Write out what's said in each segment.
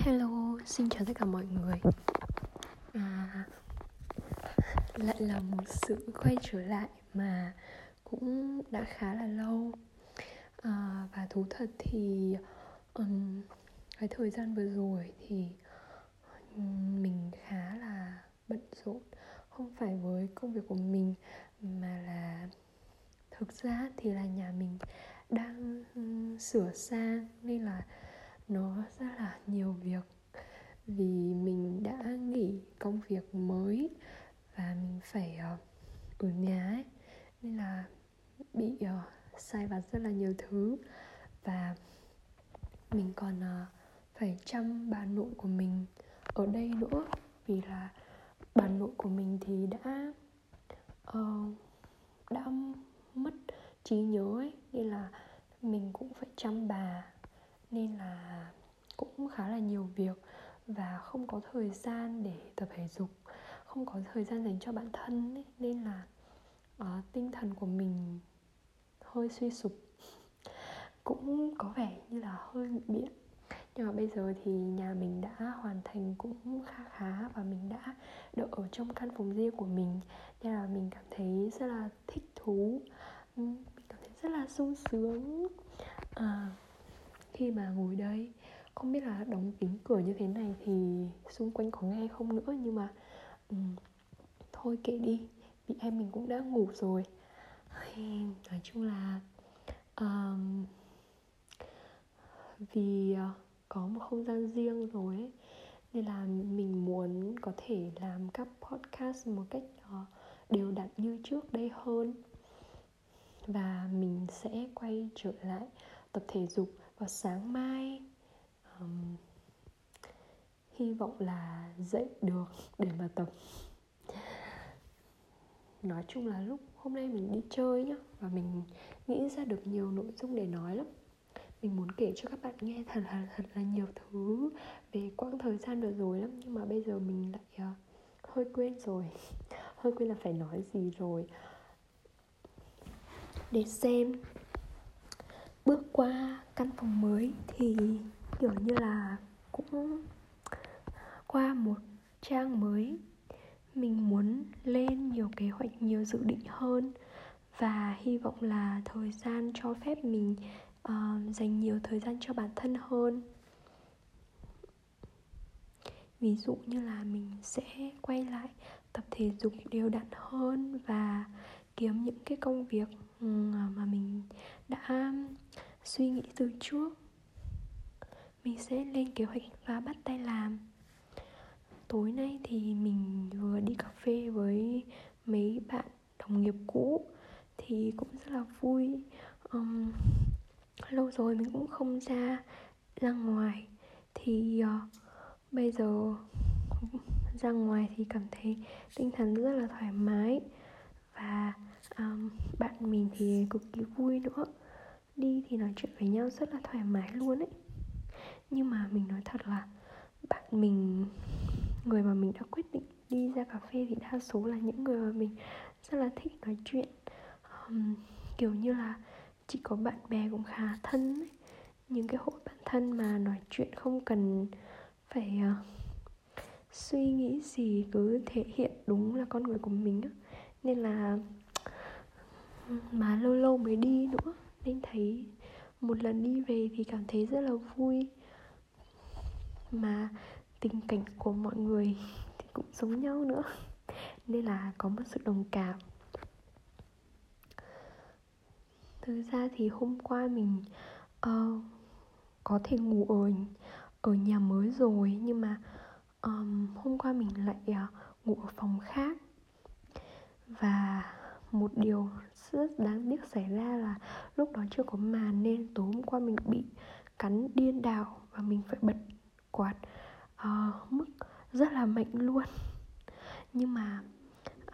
Hello, xin chào tất cả mọi người. À, Lại là một sự quay trở lại mà cũng đã khá là lâu. À, Và thú thật thì um, cái thời gian vừa rồi thì mình khá là bận rộn. Không phải với công việc của mình mà là thực ra thì là nhà mình đang um, sửa sang nên là nó rất là nhiều việc. Vì mình đã nghỉ công việc mới và mình phải uh, ở nhà ấy. Nên là bị uh, sai vặt rất là nhiều thứ. Và mình còn uh, phải chăm bà nội của mình ở đây nữa. Vì là bà nội của mình thì đã uh, đã mất trí nhớ ấy. Nên là mình cũng phải chăm bà nên là cũng khá là nhiều việc và không có thời gian để tập thể dục không có thời gian dành cho bản thân ấy. nên là uh, tinh thần của mình hơi suy sụp. Cũng có vẻ như là hơi bị biện nhưng mà bây giờ thì nhà mình đã hoàn thành cũng khá khá và mình đã được ở trong căn phòng riêng của mình. Nên là mình cảm thấy rất là thích thú. Mình cảm thấy rất là sung sướng. À, khi mà ngồi đây. Không biết là đóng kín cửa như thế này thì xung quanh có nghe không nữa nhưng mà um, thôi kệ đi vì em mình cũng đã ngủ rồi. Nói chung là um, vì uh, có một không gian riêng rồi ấy, nên là mình muốn có thể làm các podcast một cách uh, đều đặn như trước đây hơn. Và mình sẽ quay trở lại tập thể dục vào sáng mai um, hy vọng là dậy được để mà tập. Nói chung là lúc hôm nay mình đi chơi nhá và mình nghĩ ra được nhiều nội dung để nói lắm. Mình muốn kể cho các bạn nghe thật là thật là nhiều thứ về quãng thời gian vừa rồi lắm nhưng mà bây giờ mình lại uh, hơi quên rồi. Hơi quên là phải nói gì rồi. Để xem bước qua căn phòng mới thì kiểu như là cũng qua một trang mới. Mình muốn lên nhiều kế hoạch nhiều dự định hơn và hy vọng là thời gian cho phép mình uh, dành nhiều thời gian cho bản thân hơn. Ví dụ như là mình sẽ quay lại tập thể dục đều đặn hơn và kiếm những cái công việc ừ, à, mà mình đã suy nghĩ từ trước. Mình sẽ lên kế hoạch và bắt tay làm. Tối nay thì mình vừa đi cà phê với mấy bạn đồng nghiệp cũ thì cũng rất là vui. Um, lâu rồi mình cũng không ra ra ngoài. Thì uh, bây giờ ra ngoài thì cảm thấy tinh thần rất là thoải mái và um, bạn mình thì cực kỳ vui nữa. Đi thì nói chuyện với nhau rất là thoải mái luôn ấy. Nhưng mà mình nói thật là bạn mình người mà mình đã quyết định đi ra cà phê thì đa số là những người mà mình rất là thích nói chuyện. Um, kiểu như là chỉ có bạn bè cũng khá thân ấy. những cái hội bạn thân mà nói chuyện không cần phải uh, suy nghĩ gì cứ thể hiện đúng là con người của mình á. Nên là mà lâu lâu mới đi nữa nên thấy một lần đi về thì cảm thấy rất là vui. Mà tình cảnh của mọi người thì cũng giống nhau nữa nên là có một sự đồng cảm. Thực ra thì hôm qua mình uh, có thể ngủ ở ở nhà mới rồi nhưng mà um, hôm qua mình lại uh, ngủ ở phòng khác. Và một điều rất đáng tiếc xảy ra là lúc đó chưa có màn nên tối hôm qua mình bị cắn điên đảo và mình phải bật quạt. Uh, mức rất là mạnh luôn. Nhưng mà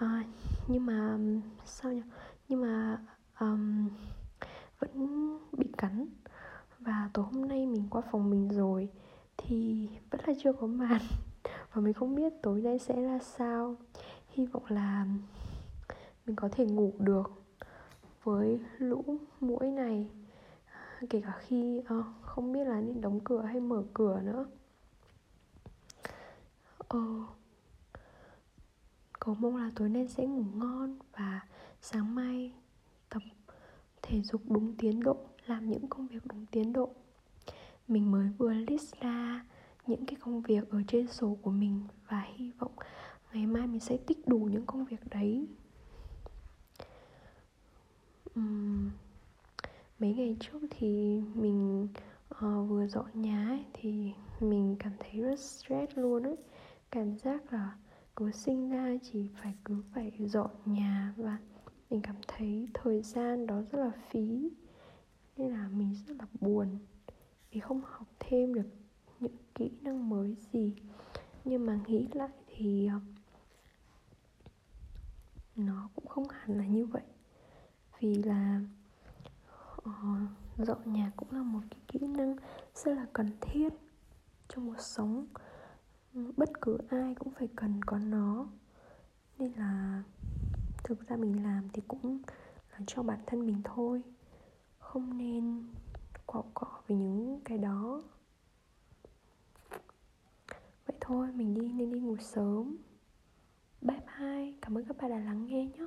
uh, nhưng mà sao nhỉ? Nhưng mà um, vẫn bị cắn. Và tối hôm nay mình qua phòng mình rồi thì vẫn là chưa có màn. Và mình không biết tối nay sẽ ra sao. Hy vọng là mình có thể ngủ được với lũ mũi này. Kể cả khi à, không biết là nên đóng cửa hay mở cửa nữa. Ờ cầu mong là tối nay sẽ ngủ ngon và sáng mai tập thể dục đúng tiến độ làm những công việc đúng tiến độ. Mình mới vừa list ra những cái công việc ở trên sổ của mình và hy vọng ngày mai mình sẽ tích đủ những công việc đấy. Mấy ngày trước thì mình uh, vừa dọn nhà ấy, thì mình cảm thấy rất stress luôn ấy. Cảm giác là cứ sinh ra chỉ phải cứ phải dọn nhà và mình cảm thấy thời gian đó rất là phí. Nên là mình rất là buồn vì không học thêm được những kỹ năng mới gì. Nhưng mà nghĩ lại thì ờ, nó cũng không hẳn là như vậy. Vì là Ờ, uh, dọn nhà cũng là một cái kỹ năng rất là cần thiết trong cuộc sống. Ừ, bất cứ ai cũng phải cần có nó. Nên là thực ra mình làm thì cũng là cho bản thân mình thôi. Không nên quạo cọ về những cái đó. Vậy thôi mình đi nên đi ngủ sớm. Bye bye cảm ơn các bạn đã lắng nghe nhé.